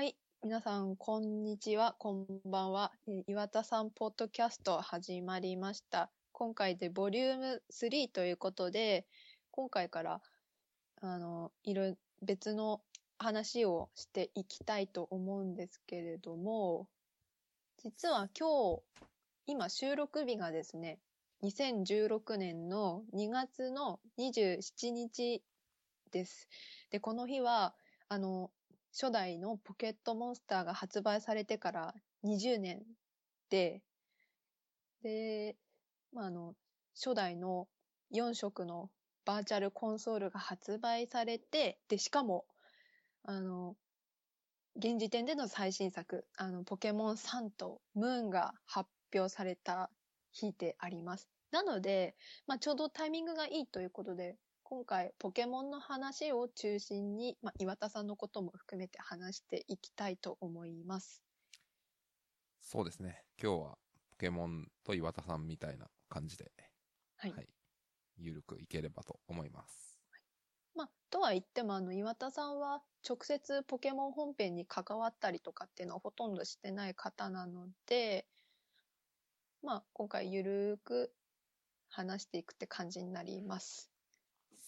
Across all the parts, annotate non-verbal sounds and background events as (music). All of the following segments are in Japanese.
はい。皆さん、こんにちは。こんばんは。え岩田さんポッドキャスト始まりました。今回でボリューム3ということで、今回から、あの、いろ、別の話をしていきたいと思うんですけれども、実は今日、今収録日がですね、2016年の2月の27日です。で、この日は、あの、初代のポケットモンスターが発売されてから20年で、で、まあ、あの、初代の4色のバーチャルコンソールが発売されて、で、しかも、あの、現時点での最新作、あの、ポケモンサンとムーンが発表された日であります。なので、まあ、ちょうどタイミングがいいということで、今回ポケモンの話を中心に、まあ、岩田さんのことも含めて話していきたいと思います。そうですね。今日はポケモンと岩田さんみたいな感じで、はい。はい。ゆるくいければと思います。まあ、とは言っても、あの、岩田さんは直接ポケモン本編に関わったりとかっていうのはほとんどしてない方なので、まあ、今回ゆるく話していくって感じになります。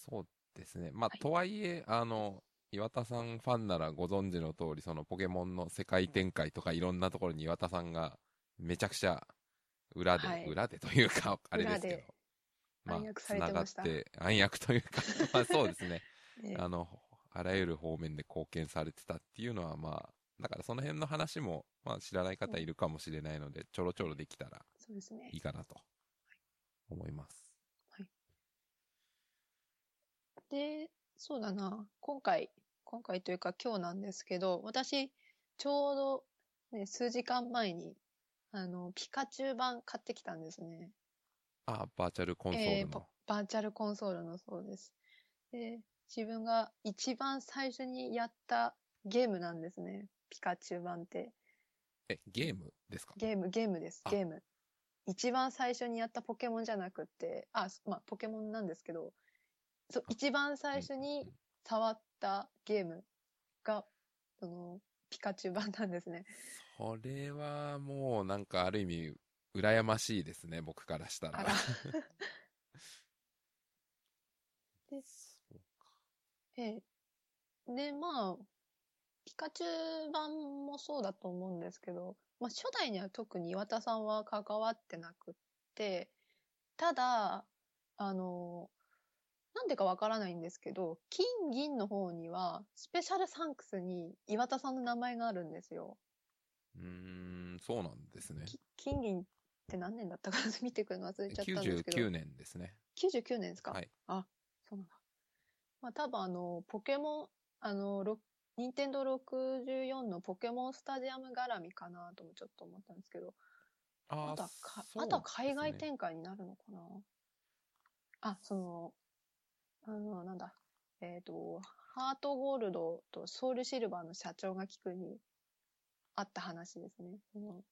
そうですね。まあ、はいとはいえ、あの、岩田さんファンならご存知の通り、そのポケモンの世界展開とかいろんなところに岩田さんがめちゃくちゃ裏で、はい裏でというか、あれですけど。まあ、暗躍されてました繋がって、(laughs) 暗躍というか、まあそうですね。で (laughs) あの、あらゆる方面で貢献されてたっていうのは、まあ、だからその辺の話も、まあ知らない方いるかもしれないので、ちょろちょろできたらいい。かなと思います。で、そうだな、今回、今回というか今日なんですけど、私、ちょうど、ね、数時間前に、あの、ピカチュウ版買ってきたんですね。あ、バーチャルコンソーえーポルの。バーチャルコンソールのそうです。で、自分が一番最初にやったゲームなんですね。ピカチュウ版って。え、ゲームですか？ゲーム、ゲームです、あゲーム。一番最初にやったポケモンじゃなくって、あ、まあ、ポケモンなんですけど、そう、一番最初に触ったゲームが、その、ピカチュウ版なんですね。それはもうなんかある意味、羨ましいですね、僕からしたら。(laughs) でそうかええ。で、まあ、ピカチュウ版もそうだと思うんですけど、まあ、初代には特に岩田さんは関わってなくって、ただ、あの、なんでかわからないんですけど、金銀の方には、スペシャルサンクスに岩田さんの名前があるんですよ。うーん、そうなんですね。き金銀って何年だったかな見てくるの忘れちゃったんですけど。99年ですね。99年ですか？はい。あ、そうなんだ。まあ多分あの、ポケモン、あの、ろ任天堂64のポケモンスタジアム絡みかなともちょっと思ったんですけど、ああとはか、そうあとは海外展開になるのかな？あ、その、あの、なんだ、えっ、と、ハートゴールドとソウルシルバーの社長が聞くにあった話ですね。その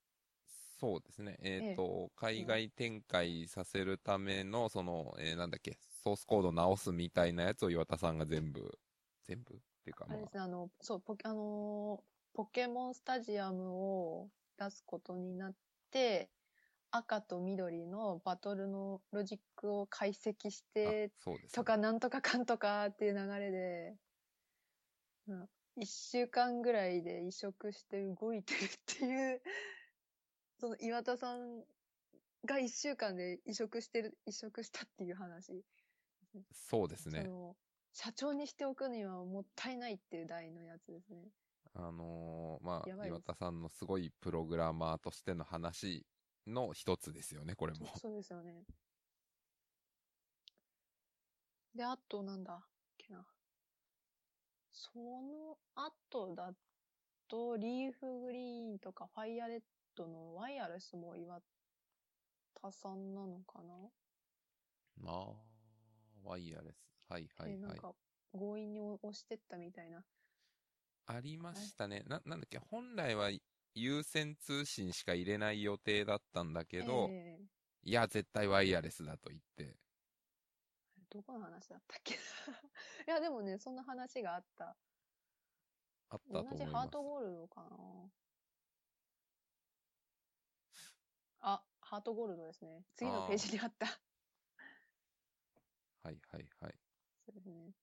そうですね。えっ、と、海外展開させるための、その、えーなんだっけ、ソースコード直すみたいなやつを岩田さんが全部、全部？っていうかまあ。あれです、ね、あの、そう、ポケ、あのーポケモンスタジアムを出すことになって、赤と緑のバトルのロジックを解析しあて、そうです、とかなんとかかんとかっていう流れで、うん、一週間ぐらいで移植して動いてるっていう、その岩田さんが一週間で移植してる、移植したっていう話。そうですね社長にしておくにはもったいないっていう題のやつですね。あのーまあ、岩田さんのすごいプログラマーとしての話の一つですよね、これも。そうですよね。で、あとなんだっけな。その後だと、リーフグリーンとかファイアレッドのワイヤレスも岩田さんなのかな、ああ、ワイヤレス。はいはいはい。えなんか強引に押してったみたいな。ありましたね。な、なんだっけ、本来は有線通信しか入れない予定だったんだけど、ええいや、絶対ワイヤレスだと言って、どこの話だったっけ (laughs) いや、でもね、そんな話があった。あったと思います。同じハートゴールドかなあ、ハートゴールドですね。次のページにあった。はいはいはい。そうですね。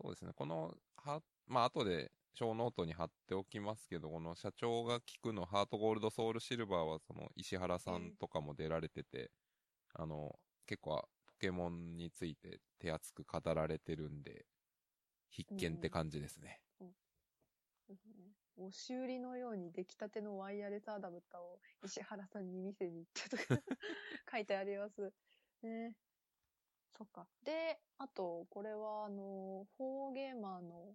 そうですね。この、は、まあ、後で、ショーノートに貼っておきますけど、この社長が聞くの、ハートゴールドソウルシルバーは、その、石原さんとかも出られてて、あの、結構、ポケモンについて手厚く語られてるんで、必見って感じですね。押し売りのように出来たてのワイヤレスアダプターを石原さんに見せに行ってとか書いてあります。ね。そっか。で、あと、これは、あの、フォーゲーマーの、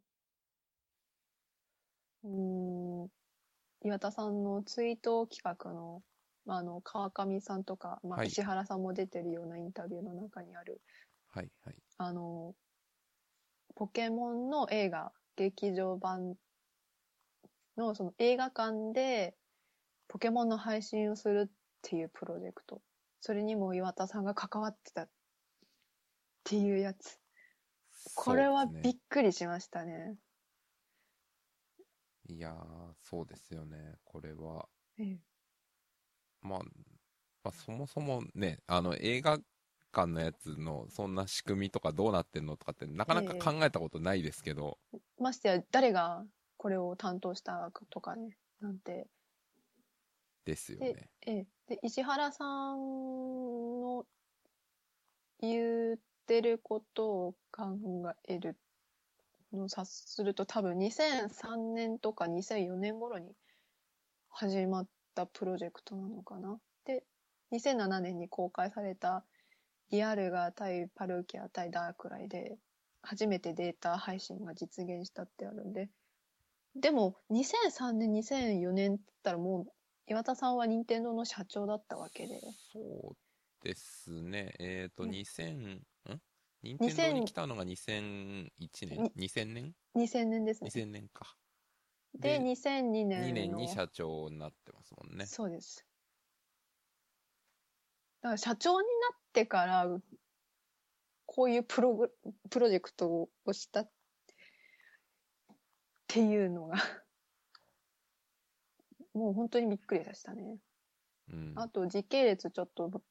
うーん、岩田さんのツイート企画の、まあ、あの、川上さんとか、まあ、はい石原さんも出てるようなインタビューの中にある、はいはい。あの、ポケモンの映画、劇場版の、その映画館で、ポケモンの配信をするっていうプロジェクト。それにも岩田さんが関わってたっていうやつ。これはびっくりしましたね。いやー、そうですよね。これは、ええまあ、まあ、そもそもね、あの、映画館のやつの、そんな仕組みとかどうなってんのとかって、なかなかええ考えたことないですけど、ましてや、誰がこれを担当したかとかね、なんて。ですよね。ええ。で、石原さんの言ってることを考えるのを察すると多分2003年とか2004年頃に始まったプロジェクトなのかな。で、2007年に公開されたディアルガ対パルキア対ダークライで初めてデータ配信が実現したってあるんで、でも2003年、2004年って言ったらもう岩田さんは任天堂の社長だったわけで。そうですね。えっ、と、うん2000、ん任天堂に来たのが2001年 ?2000 年？2000年ですね。?2000 年か。で、2002年の。2年に社長になってますもんね。そうです。だから社長になってから、こういうプログ、プロジェクトをしたっていうのが、(laughs) もう本当にびっくりでしたね。うん。あと時系列ちょっとぶ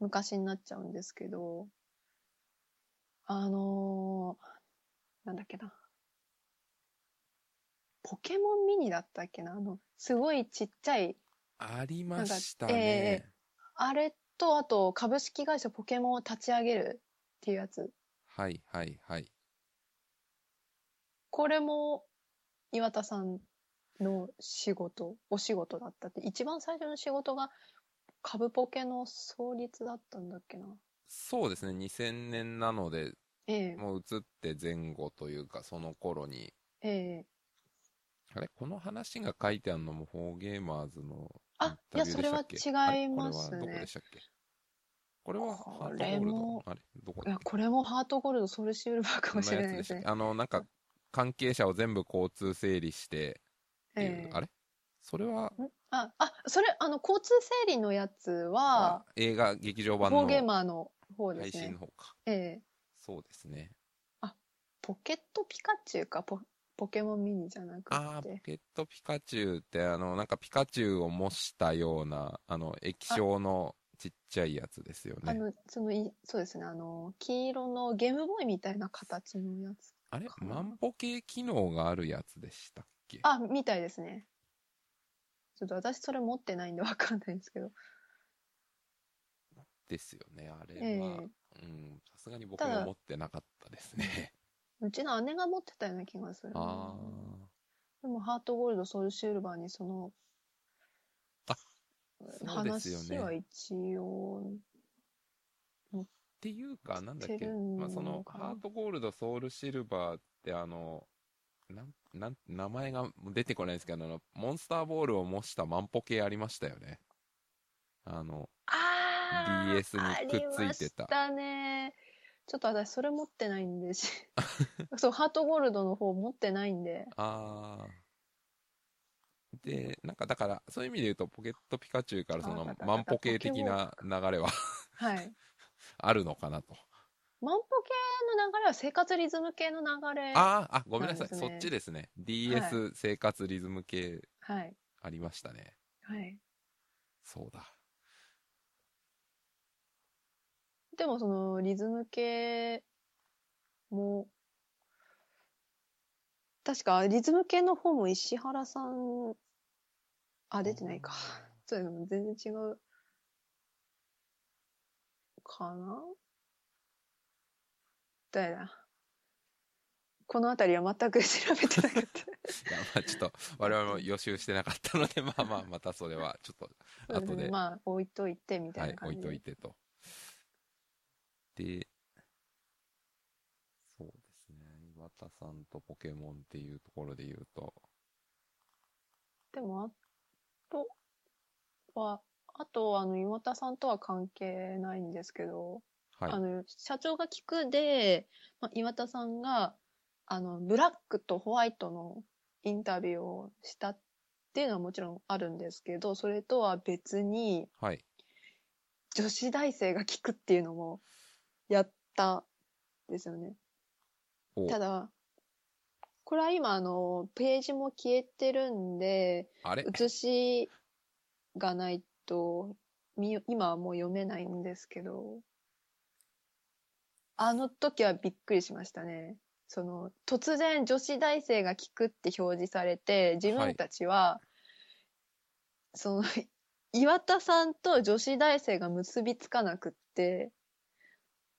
昔になっちゃうんですけど、あのー、なんだっけな。ポケモンミニだったっけな？あの、すごいちっちゃい、ありましたなんかえね。あれと、あと株式会社ポケモンを立ち上げるっていうやつ。はいはいはい。これも岩田さんの仕事、お仕事だったって。一番最初の仕事が株ポケの創立だったんだっけな？そうですね。2000年なので、ええ。もう移って前後というか、その頃に、ええ。あれ？この話が書いてあるのもフォーゲーマーズのあいやそれは違いますね。これはどこでしたっけ？これはハートゴールもド？あれどこいや、これもハートゴールドソウルシルバーかもしれないですね。あの、なんか、関係者を全部交通整理してっていう、ええ。あれ？それは、ん。あ、あ、それ、あの、交通整理のやつは、映画劇場版フォーゲーのマーの方で配すね。信の方か。ええそうですね。ポケットピカチュウか、ポ、ポケモンミニじゃなくああ、ポて。ケットピカチュウって、あの、なんかピカチュウを模したような、あの、液晶のちっちゃいやつですよね。あの、そのい、そうですね、あの、黄色のゲームボーイみたいな形のやつ。あれ？かな万歩計機能があるやつでしたっけ？あ、みたいですね。ちょっと私それ持ってないんでわかんないんですけど。ですよね、あれえは。えうん、さすがに僕も持ってなかったですね。うちの姉が持ってたような気がするな。あでも、ハートゴールド、ソウルシルバーにその、あそうですよね話は一応、ーっていうか、なんだっけ、まあ、その、ハートゴールド、ソウルシルバーって、あの、なん、なん、名前が出てこないんですけど、あの、モンスターボールを模した万歩計ありましたよね。あの、あー DS にくっついてたありましたね。ちょっと私それ持ってないんでし、(laughs) そう、ハートゴールドの方持ってないんで、あー。で、なんかだから、そういう意味で言うと、ポケットピカチュウからその万歩計的な流れははい。(laughs) あるのかなと。万歩計の流れは生活リズム系の流れ。ああ、あ、ごめんなさい。そっちですね。DS 生活リズム系はい。ありましたね。はい。そうだ。でもそのリズム系も、確かリズム系の方も石原さん、あ、出てないか。そういうのも全然違う。かな誰だこのあたりは全く調べてなかった。(laughs) いや、まあちょっと、我々も予習してなかったので、まあまあ、またそれは、ちょっと、後で、ねまあ、置いといてみたはいい、置いな感じで。といてと。で、そうですね。岩田さんとポケモンっていうところで言うと、でも、あとは、あと、あの、岩田さんとは関係ないんですけど、はいあ。の、社長が聞くで、まあ、岩田さんが、あの、ブラックとホワイトのインタビューをしたっていうのはもちろんあるんですけど、それとは別に、はい。女子大生が聞くっていうのもやったんですよね。おただ、これは今、あの、ページも消えてるんで、写しがないと、み今はもう読めないんですけど、あの時はびっくりしましたね。その、突然女子大生が聞くって表示されて、自分たちは、その、(laughs) 岩田さんと女子大生が結びつかなくって、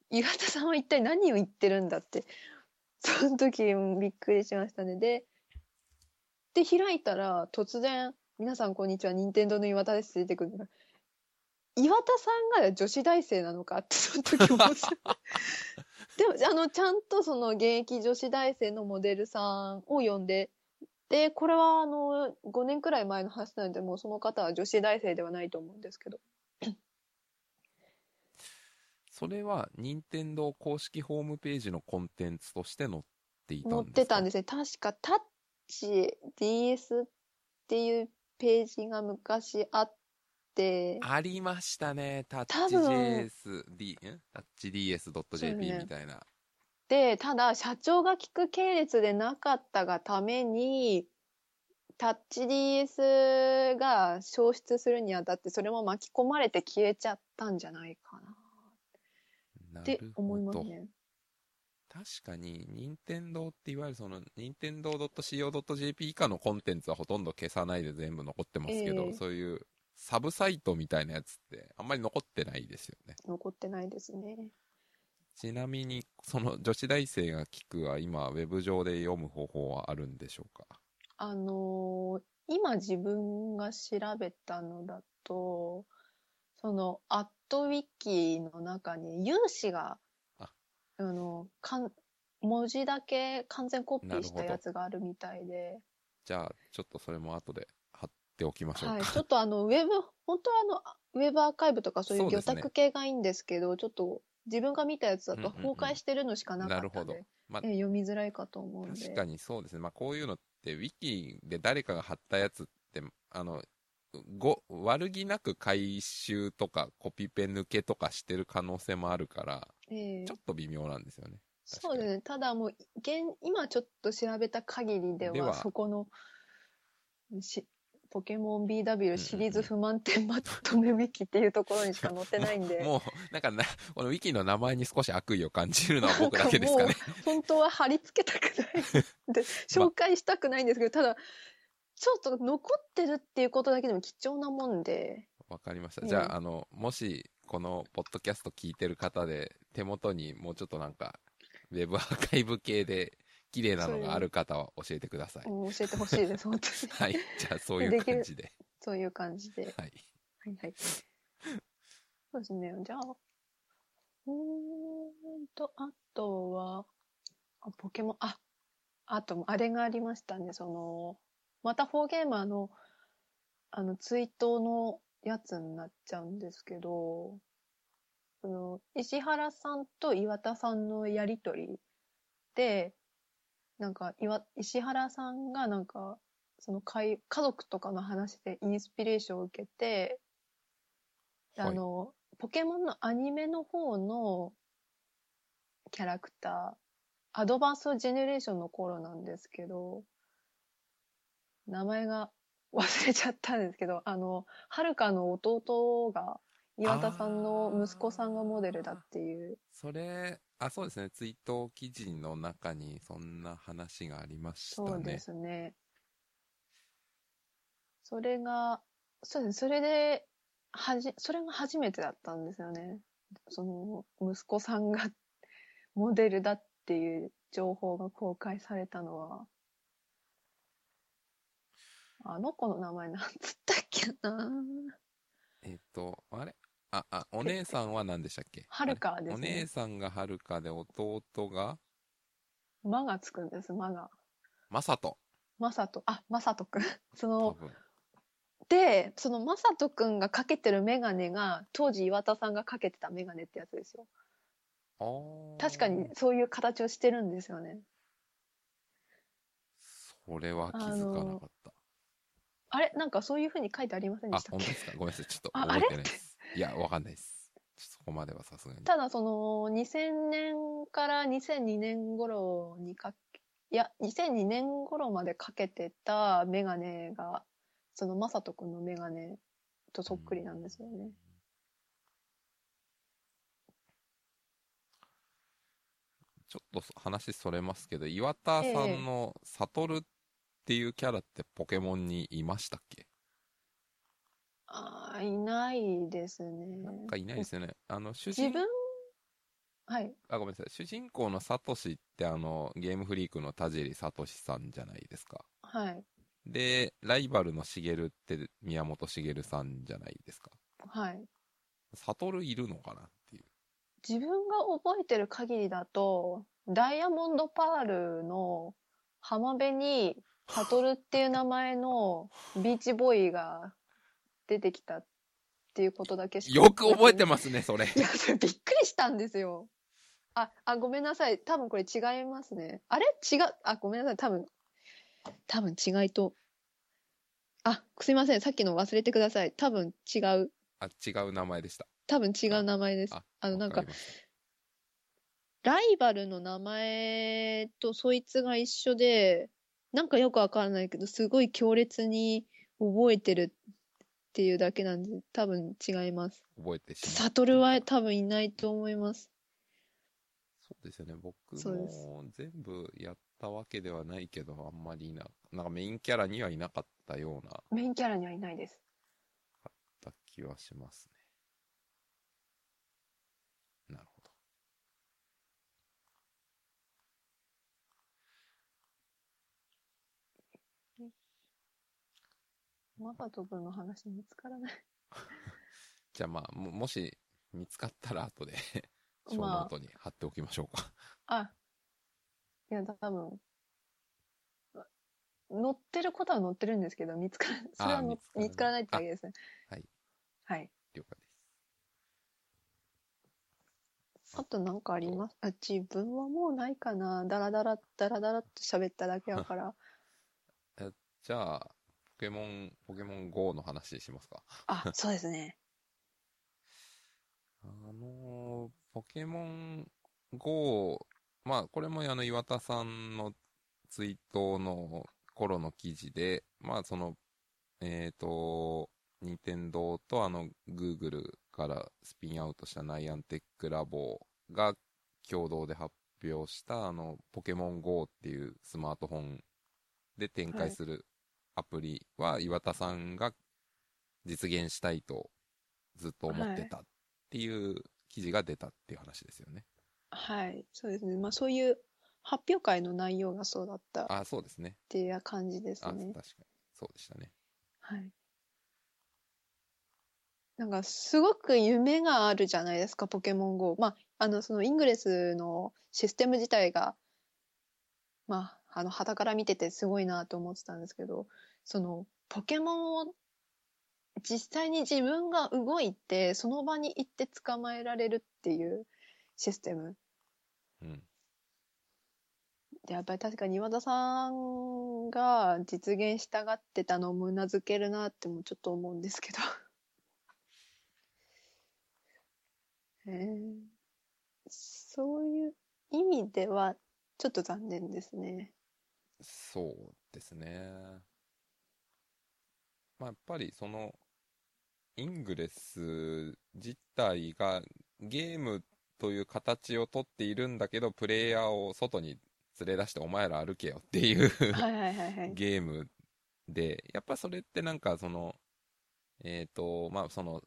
岩田さんは一体何を言ってるんだって、(laughs) その時びっくりしましたね。で、で、開いたら、突然、皆さんこんにちは、任天堂の岩田ですって出てくるのが岩田さんが女子大生なのかって、その時思って。(laughs) でも、あの、ちゃんとその現役女子大生のモデルさんを呼んで、で、これはあの、5年くらい前の話なので、もうその方は女子大生ではないと思うんですけど。それは、任天堂公式ホームページのコンテンツとして載っていたんですか？載ってたんですね。確か、タッチ DS っていうページが昔あって、ありましたね。タッチ多分 JS、D、んタッチ DS.jp みたいな。で、ただ、社長が聞く系列でなかったがために、タッチ DS が消失するにあたって、それも巻き込まれて消えちゃったんじゃないかなって思い。ますね。確かに、任天堂っていわゆるその、任天堂 .co.jp 以下のコンテンツはほとんど消さないで全部残ってますけど、ええそういうサブサイトみたいなやつってあんまり残ってないですよね。残ってないですね。ちなみに、その女子大生が聞くは今、ウェブ上で読む方法はあるんでしょうか？あのー今自分が調べたのだと、その、アットウィキの中に、有志が、ああの、かん、文字だけ完全コピーしたやつがあるみたいで、じゃあ、ちょっとそれも後で貼っておきましょうか。はい、ちょっとあの、ウェブ、本当はあの、ウェブアーカイブとかそういう魚拓系がいいんですけど、ちょっと自分が見たやつだとうんうんうん崩壊してるのしかなかなるほどったんで、。まあええ読みづらいかと思うんで。確かにそうですね。まあ、こういうのって、ウィキで誰かが貼ったやつって、あの、ご、悪気なく回収とかコピペ抜けとかしてる可能性もあるから、ええちょっと微妙なんですよね。そうですね。ただもう、現、今ちょっと調べた限りでは、ではそこの、し、ポケモン BW シリーズ不満点まとめウィキっていうところにしか載ってないんで、(laughs) もう、なんかな、このウィキの名前に少し悪意を感じるのは僕だけですかね。本当は貼り付けたくないで、(laughs) 紹介したくないんですけど、ただ、ちょっと残ってるっていうことだけでも貴重なもんで、わかりました。うんじゃあ、あの、もし、このポッドキャスト聞いてる方で、手元にもうちょっとなんか、ウェブアーカイブ系で綺麗なのがある方は教えてください。うん教えてほしいです、本当に。(laughs) はい。じゃあ、そういう感じで。そういう感じで。はい。はいはい。そうですね。じゃあ、うーんと、あとは、あポケモン、あ、あと、あれがありましたね。その、またフォーゲーマーの、あの、ツイートのやつになっちゃうんですけど、その、石原さんと岩田さんのやりとりで、なんか、岩、石原さんがなんか、その家家族とかの話でインスピレーションを受けて、ではい。あの、ポケモンのアニメの方の、キャラクター、アドバンスジェネレーションの頃なんですけど、名前が忘れちゃったんですけど、あの、はるかの弟が、岩田さんの息子さんがモデルだっていう。それ、あ、そうですね。ツイート記事の中にそんな話がありましたね。そうですね。それが、そうですね。それで、はじ、それが初めてだったんですよね。その、息子さんがモデルだっていう情報が公開されたのは、あの子の名前なんつったっけなえっ、と、あれ？あ、あ、お姉さんは何でしたっけ？はるかですねお姉さんがはるかで弟が？まがつくんです、まが。まさと。まさと、あ、まさとくん。(laughs) そ多の、分。で、そのまさとくんがかけてるメガネが、当時岩田さんがかけてたメガネってやつですよ。確かにそういう形をしてるんですよね。それは気づかなかった。あれ？なんかそういう風に書いてありませんであし、たっけ？本当ですか？ごめんなさい。ちょっとあ覚えてないです。いや、わかんないです。ちょっとそこまではさすがに。ただその2000年から2002年頃にかけ、いや、2002年頃までかけてたメガネが、そのまさとくんのメガネとそっくりなんですよね。ちょっとそ話それますけど、岩田さんのサトルっていうキャラってポケモンにいましたっけ？ああ、いないですね。なんかいないですよね。あの、主人自分、はい。あ、ごめんなさい。主人公のサトシってあの、ゲームフリークの田尻サトシさんじゃないですか。はい。で、ライバルのシゲルって宮本茂さんじゃないですか。はい。サトルいるのかなっていう。自分が覚えてる限りだと、ダイヤモンドパールの浜辺にサトルっていう名前のビーチボーイが出てきたっていうことだけしかよく覚えてまますね、それ。いや、それびっくりしたんですよ。あ、あ、ごめんなさい。多分これ違いますね。あれ？違う？あ、ごめんなさい。多分、多分違いと。あ、すいません。さっきの忘れてください。多分違う。あ、違う名前でした。多分違う名前です。ああの、なんかライバルの名前とそいつが一緒で、なんかよくわからないけど、すごい強烈に覚えてるっていうだけなんで、多分違います。覚えてしまう。サトルは多分いないと思います。そうですよね。僕も全部やったわけではないけど、あんまりいな、なんかメインキャラにはいなかったような、メインキャラにはいないです。た気はしますね。なるほど。マサト君の話見つからない。(laughs) じゃあまあ、ももし見つかったら後で、ま (laughs) あショーノートに貼っておきましょうか。あ、いや、多分、乗ってることは乗ってるんですけど、見つから、それは見つからない見つからないってだけですね。はい。はい。了解です。あとなんかあります？あ、自分はもうないかな。ダラダラ、ダラダラっと喋っただけだから。(laughs) じゃあ、ポケモン、ポケモン GO の話しますか？あ、(laughs) そうですね。あのーポケモン GO、まあ、これもあの、岩田さんのツイートの頃の記事で、まあ、その、えっ、と、任天堂とあの、Google からスピンアウトしたナイアンテックラボが共同で発表した、あの、ポケモン GO っていうスマートフォンで展開するアプリは、岩田さんが実現したいとずっと思ってたっていう記事が出たっていう話ですよね。はい。そうですね。まあそういう発表会の内容がそうだったっあ、そうですね。ていう感じですあ、確ね。かに。そうでしたね。はい。なんかすごく夢があるじゃないですか、ポケモン GO。まあ、あの、そのイングレスのシステム自体が、まあ、あの、旗から見ててすごいなと思ってたんですけど、その、ポケモンを実際に自分が動いて、その場に行って捕まえられるっていうシステム。うん。で、やっぱり確かに岩田さんが実現したがってたのもうなずけるなってもちょっと思うんですけど。(laughs) えーそういう、意味ではちょっと残念ですね。そうですね。まあ、やっぱりその、イングレス自体がゲームという形をとっているんだけど、プレイヤーを外に連れ出してお前ら歩けよっていうはいはいはいはい。ゲームで、やっぱそれってなんかその、えっ、と、まあその、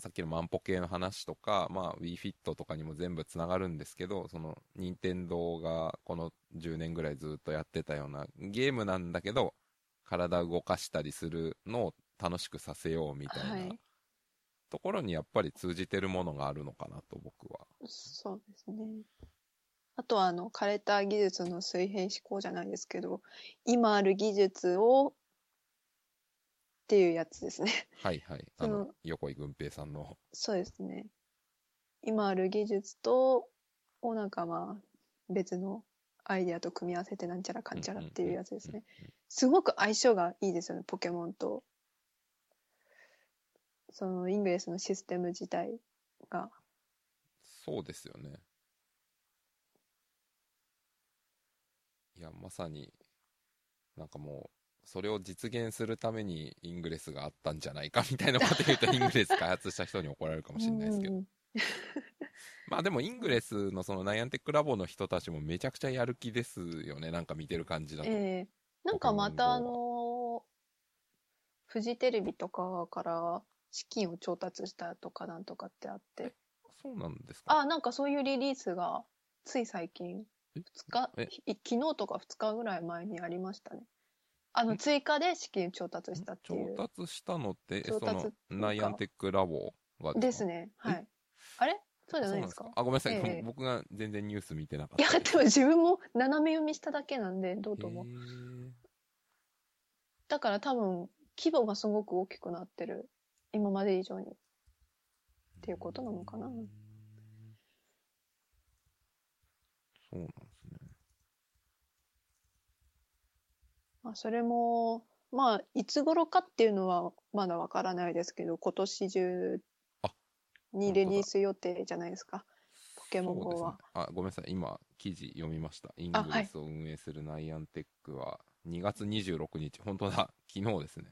さっきの万歩計の話とか、まあ WeFit とかにも全部つながるんですけど、その、任天堂がこの10年ぐらいずっとやってたようなゲームなんだけど、体動かしたりするのを楽しくさせようみたいな、はいところにやっぱり通じてるものがあるのかなと僕は。そうですね。あとは、あの、枯れた技術の水平思考じゃないですけど、今ある技術をっていうやつですね。はいはい。あの、横井軍平さんの。そうですね。今ある技術と、をなんかまあ、別のアイデアと組み合わせてなんちゃらかんちゃらっていうやつですね。すごく相性がいいですよね、ポケモンと。そのイングレスのシステム自体が。そうですよね。いや、まさに、なんかもう、それを実現するためにイングレスがあったんじゃないかみたいなこと言うと、イングレス開発した人に怒られるかもしれないですけど。うん (laughs) まあでも、イングレスのそのナイアンテックラボの人たちもめちゃくちゃやる気ですよね。なんか見てる感じだと。ええなんかまたあのフジテレビとかから資金を調達したとかなんとかってあって。そうなんですか？あ、なんかそういうリリースがつい最近、え2日、昨日とか2日ぐらい前にありましたね。あの、ん追加で資金調達したっていう。調達したのって、えそのナイアンテックラボがですね。はい。あれ？そうじゃないですか？あ、ごめんなさい、ええ僕が全然ニュース見てなかった。いや、でも自分も斜め読みしただけなんで、どうとも。だから多分、規模がすごく大きくなってる。今まで以上に。っていうことなのかなそうなんですね。まあ、それも、まあ、いつ頃かっていうのはまだわからないですけど、今年中あにリリース予定じゃないですか。ポケモン GO は。ねあ、ごめんなさい。今、記事読みました。イングレスを運営するナイアンテックは、2月26日、本当だ、昨日ですね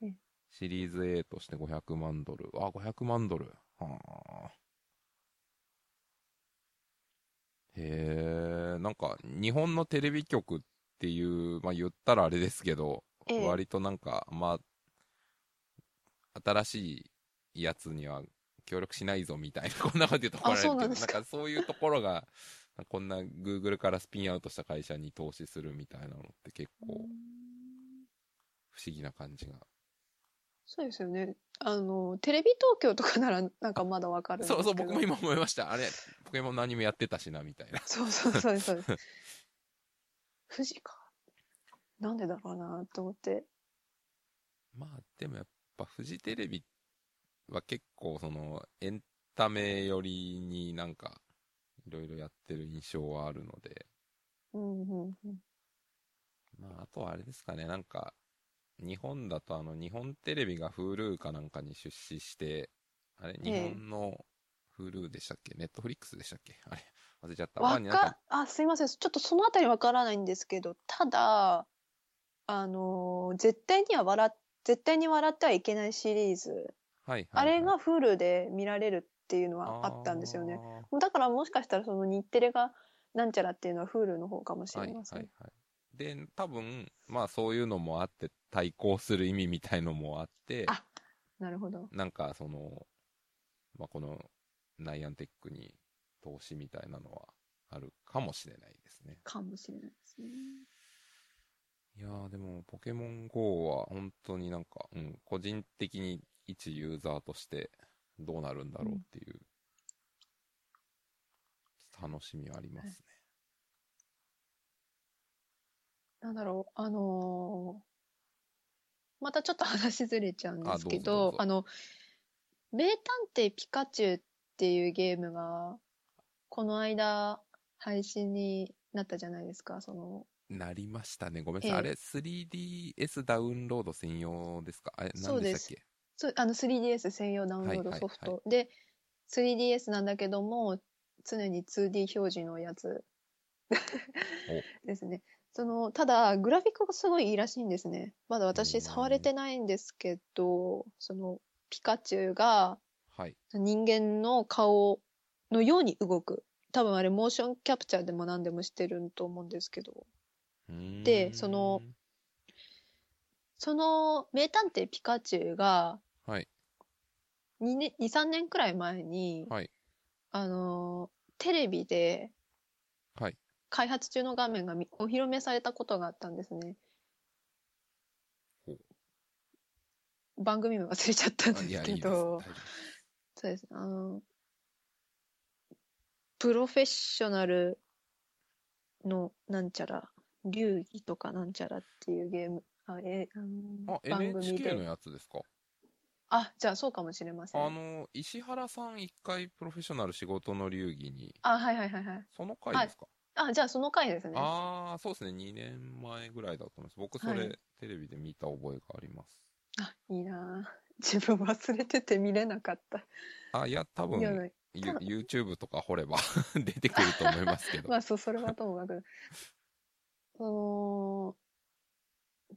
うん。シリーズ A として500万ドル。あ、500万ドル。はあ。へえ、なんか、日本のテレビ局っていう、まあ言ったらあれですけど、ええ割となんか、まあ、新しいやつには協力しないぞみたいな、(laughs) こんなこと言うと怒られるけど、なんなですかかそういうところが、こんな Google からスピンアウトした会社に投資するみたいなのって結構不思議な感じが。そうですよね。あの、テレビ東京とかならなんかまだわかるんですけど。そうそう、僕も今思いました。あれ、ポケモンのアニメやってたしな、みたいな。そうそうそうそうです。(laughs) 富士か。なんでだろうなと思って。まあ、でもやっぱフジテレビは結構そのエンタメ寄りになんかいろいろやってる印象はあるので、うんうんうん。まあ、あとはあれですかね、なんか、日本だとあの、日本テレビが Hulu かなんかに出資して、あれ、日ええ本の Hulu でしたっけ、ネットフリックスでしたっけ？あれ、忘れちゃった。まあわかか、あ、すいません。ちょっとそのあたりわからないんですけど、ただ、あのー絶対には笑っ、絶対に笑ってはいけないシリーズ。はいはい、はい。あれが Hulu で見られるっていうのはあったんですよね。だからもしかしたらその日テレがなんちゃらっていうのは Hulu の方かもしれません。はいはい。で、多分、まあそういうのもあって、対抗する意味みたいのもあって、あなるほど。なんかその、まあこのナイアンテックに投資みたいなのはあるかもしれないですね。かもしれないですね。いやーでも、ポケモン GO は本当になんか、うん、個人的に一ユーザーとしてどうなるんだろうっていう、楽しみはありますね。なんだろう、あのーまたちょっと話ずれちゃうんですけあどうぞどうぞど、あの、名探偵ピカチュウっていうゲームが、この間、配信になったじゃないですか、その、なりましたね。ごめんなさい。ええあれ、3DS ダウンロード専用ですか？あれ、何でしたっけ？そうあの 3DS 専用ダウンロードソフト、で 3DS なんだけども常に 2D 表示のやつですね。その、ただ、グラフィックがすごいいいらしいんですね。まだ私触れてないんですけど、その、ピカチュウがはい。人間の顔のように動く。多分あれ、モーションキャプチャーでも何でもしてると思うんですけど、でその、その名探偵ピカチュウがはい。2年、2、3年くらい前に、はい。あの、テレビではい。開発中の画面がみお披露目されたことがあったんですね。番組名忘れちゃったんですあいや、いいそうです。あの、プロフェッショナルのなんちゃら、流儀とかなんちゃらっていうゲーム、あ、え、あのあ、番組 NHK ので。やつですか？あ、じゃあそうかもしれません。あの、石原さん一回プロフェッショナル仕事の流儀に、あ、はいはいはいはい。その回ですか、あ、じゃあその回ですね。ああ、そうですね。2年前ぐらいだと思います。僕、それ、はいテレビで見た覚えがあります。あ、いいなぁ自分忘れてて見れなかった。あ、いや、多分 YouTube とか掘れば (laughs) 出てくると思いますけど。まあ、そう、それはともかく。(laughs) その、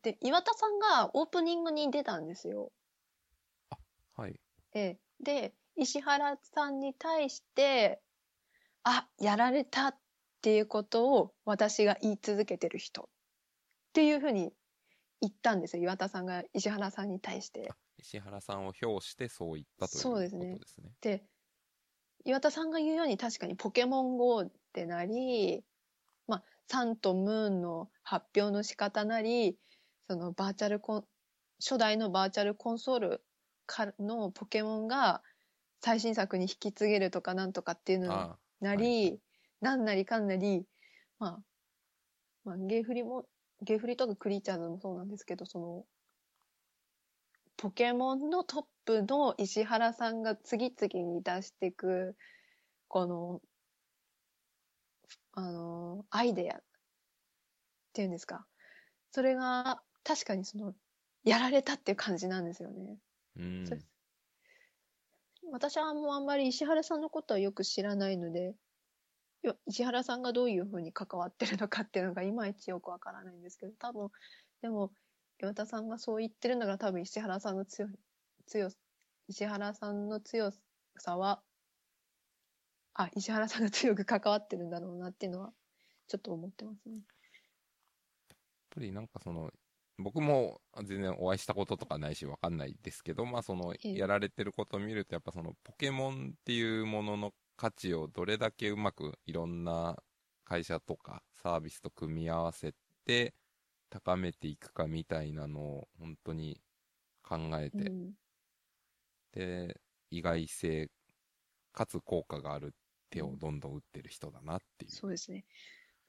で、岩田さんがオープニングに出たんですよ。はい。ええ。で、石原さんに対して、あ、やられたっていうことを私が言い続けてる人っていうふうに言ったんですよ。岩田さんが石原さんに対して。石原さんを表してそう言ったということそうですねですね。で、岩田さんが言うように確かにポケモン GO ってなり、まあ、サンとムーンの発表の仕方なり、そのバーチャルコン、初代のバーチャルコンソールからのポケモンが最新作に引き継げるとかなんとかっていうのあなり、なんなりかんなり、まあ、まあ、ゲーフリも、ゲーフリとかクリーチャーズもそうなんですけど、その、ポケモンのトップの石原さんが次々に出していく、この、あの、アイデアっていうんですか。それが、確かにその、やられたっていう感じなんですよね。あ、うん。私はもうあんまり石原さんのことはよく知らないので、よ石原さんがどういうふうに関わってるのかっていうのがいまいちよくわからないんですけど、多分、でも、岩田さんがそう言ってるんだから多分石原さんの強い、強、石原さんの強さは、あ、石原さんが強く関わってるんだろうなっていうのは、ちょっと思ってますね。やっぱりなんかその、僕も全然お会いしたこととかないしわかんないですけど、まあその、ええやられてることを見ると、やっぱその、ポケモンっていうものの価値をどれだけうまくいろんな会社とかサービスと組み合わせて高めていくかみたいなのを本当に考えて、うん。で、意外性、かつ効果がある手をどんどん打ってる人だなっていう。そうですね。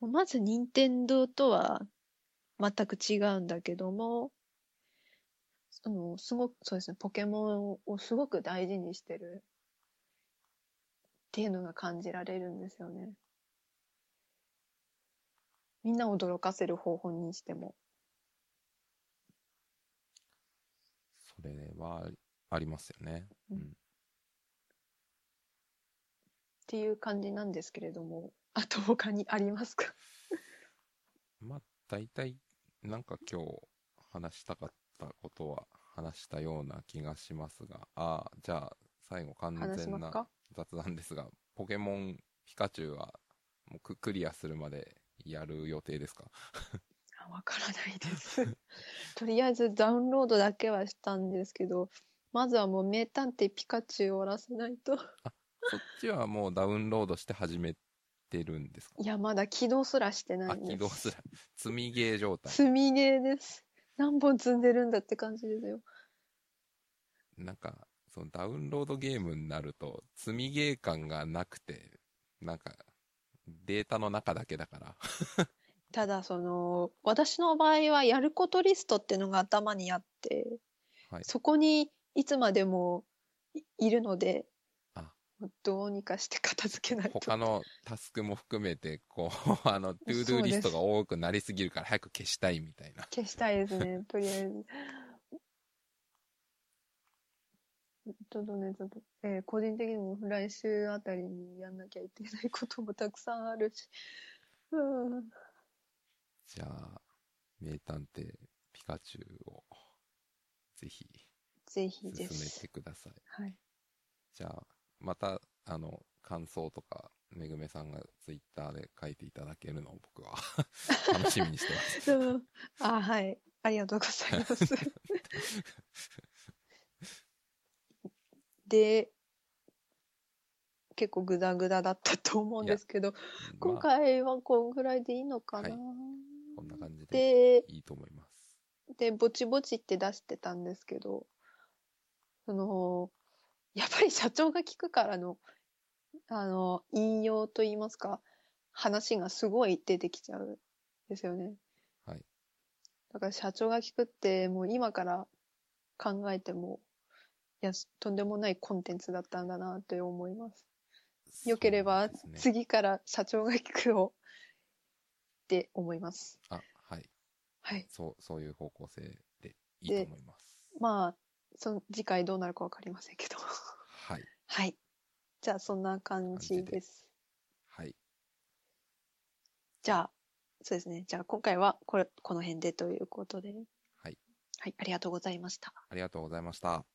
まず、任天堂とは全く違うんだけども、あの、すごく、そうですね、ポケモンをすごく大事にしてるっていうのが感じられるんですよね。みんなを驚かせる方法にしても。それはありますよね。ううんん。っていう感じなんですけれども、(laughs) あと他にありますか？(laughs) まあ、大体、なんか今日話したかったことは話したような気がしますが、ああ、じゃあ最後完全な雑談ですが、ポケモンピカチュウはもうククリアするまでやる予定ですか？(laughs) あわからないです。とりあえずダウンロードだけはしたんですけど、まずはもう名探偵ピカチュウを終わらせないと。そっちはもうダウンロードして始めてるんですか？いや、まだ起動すらしてなあ、いんです。起動すら、積みゲー状態。積みゲーです。何本積んでるんだって感じですよ。なんか、そのダウンロードゲームになると、積みゲー感がなくて、なんか、データの中だけだから。(laughs) ただ、その、私の場合はやることリストっていうのが頭にあって、はい。そこにいつまでもいいるのであ、どうにかして片付けないと。他のタスクも含めて、こう、(laughs) あの、トゥードゥーリストが多くなりすぎるから早く消したいみたいな。消したいですね、とりあえず。ちょっとね、ちょっと、えー個人的にも来週あたりにやんなきゃいけないこともたくさんあるし。うん。じゃあ、名探偵ピカチュウを、ぜひ、ぜひ進めですて。ください。はい。じゃあ、また、あの、感想とか、めぐめさんがツイッターで書いていただけるのを僕は (laughs) 楽しみにしてます。うんあ、はい。ありがとうございます。(laughs) で、結構グダグダだったと思うんですけど、今まあ、回はこんぐらいでいいのかな、はいこんな感じでで、いいと思います。で、ぼちぼちって出してたんですけど、その、やっぱり社長が聞くからの、あの、引用といいますか、話がすごい出てきちゃうんですよね。はい。だから社長が聞くって、もう今から考えても、いや、とんでもないコンテンツだったんだなって思います。よければ、次から社長が聞くを、って思います。あ、はい。はい。そう、そういう方向性でいいと思います。まあ、その次回どうなるかわかりませんけど。はい。はい。じゃあ、そんな感じです。はい。じゃあ、そうですね。じゃあ、今回はこれ、この辺でということで。はい。はい、ありがとうございました。ありがとうございました。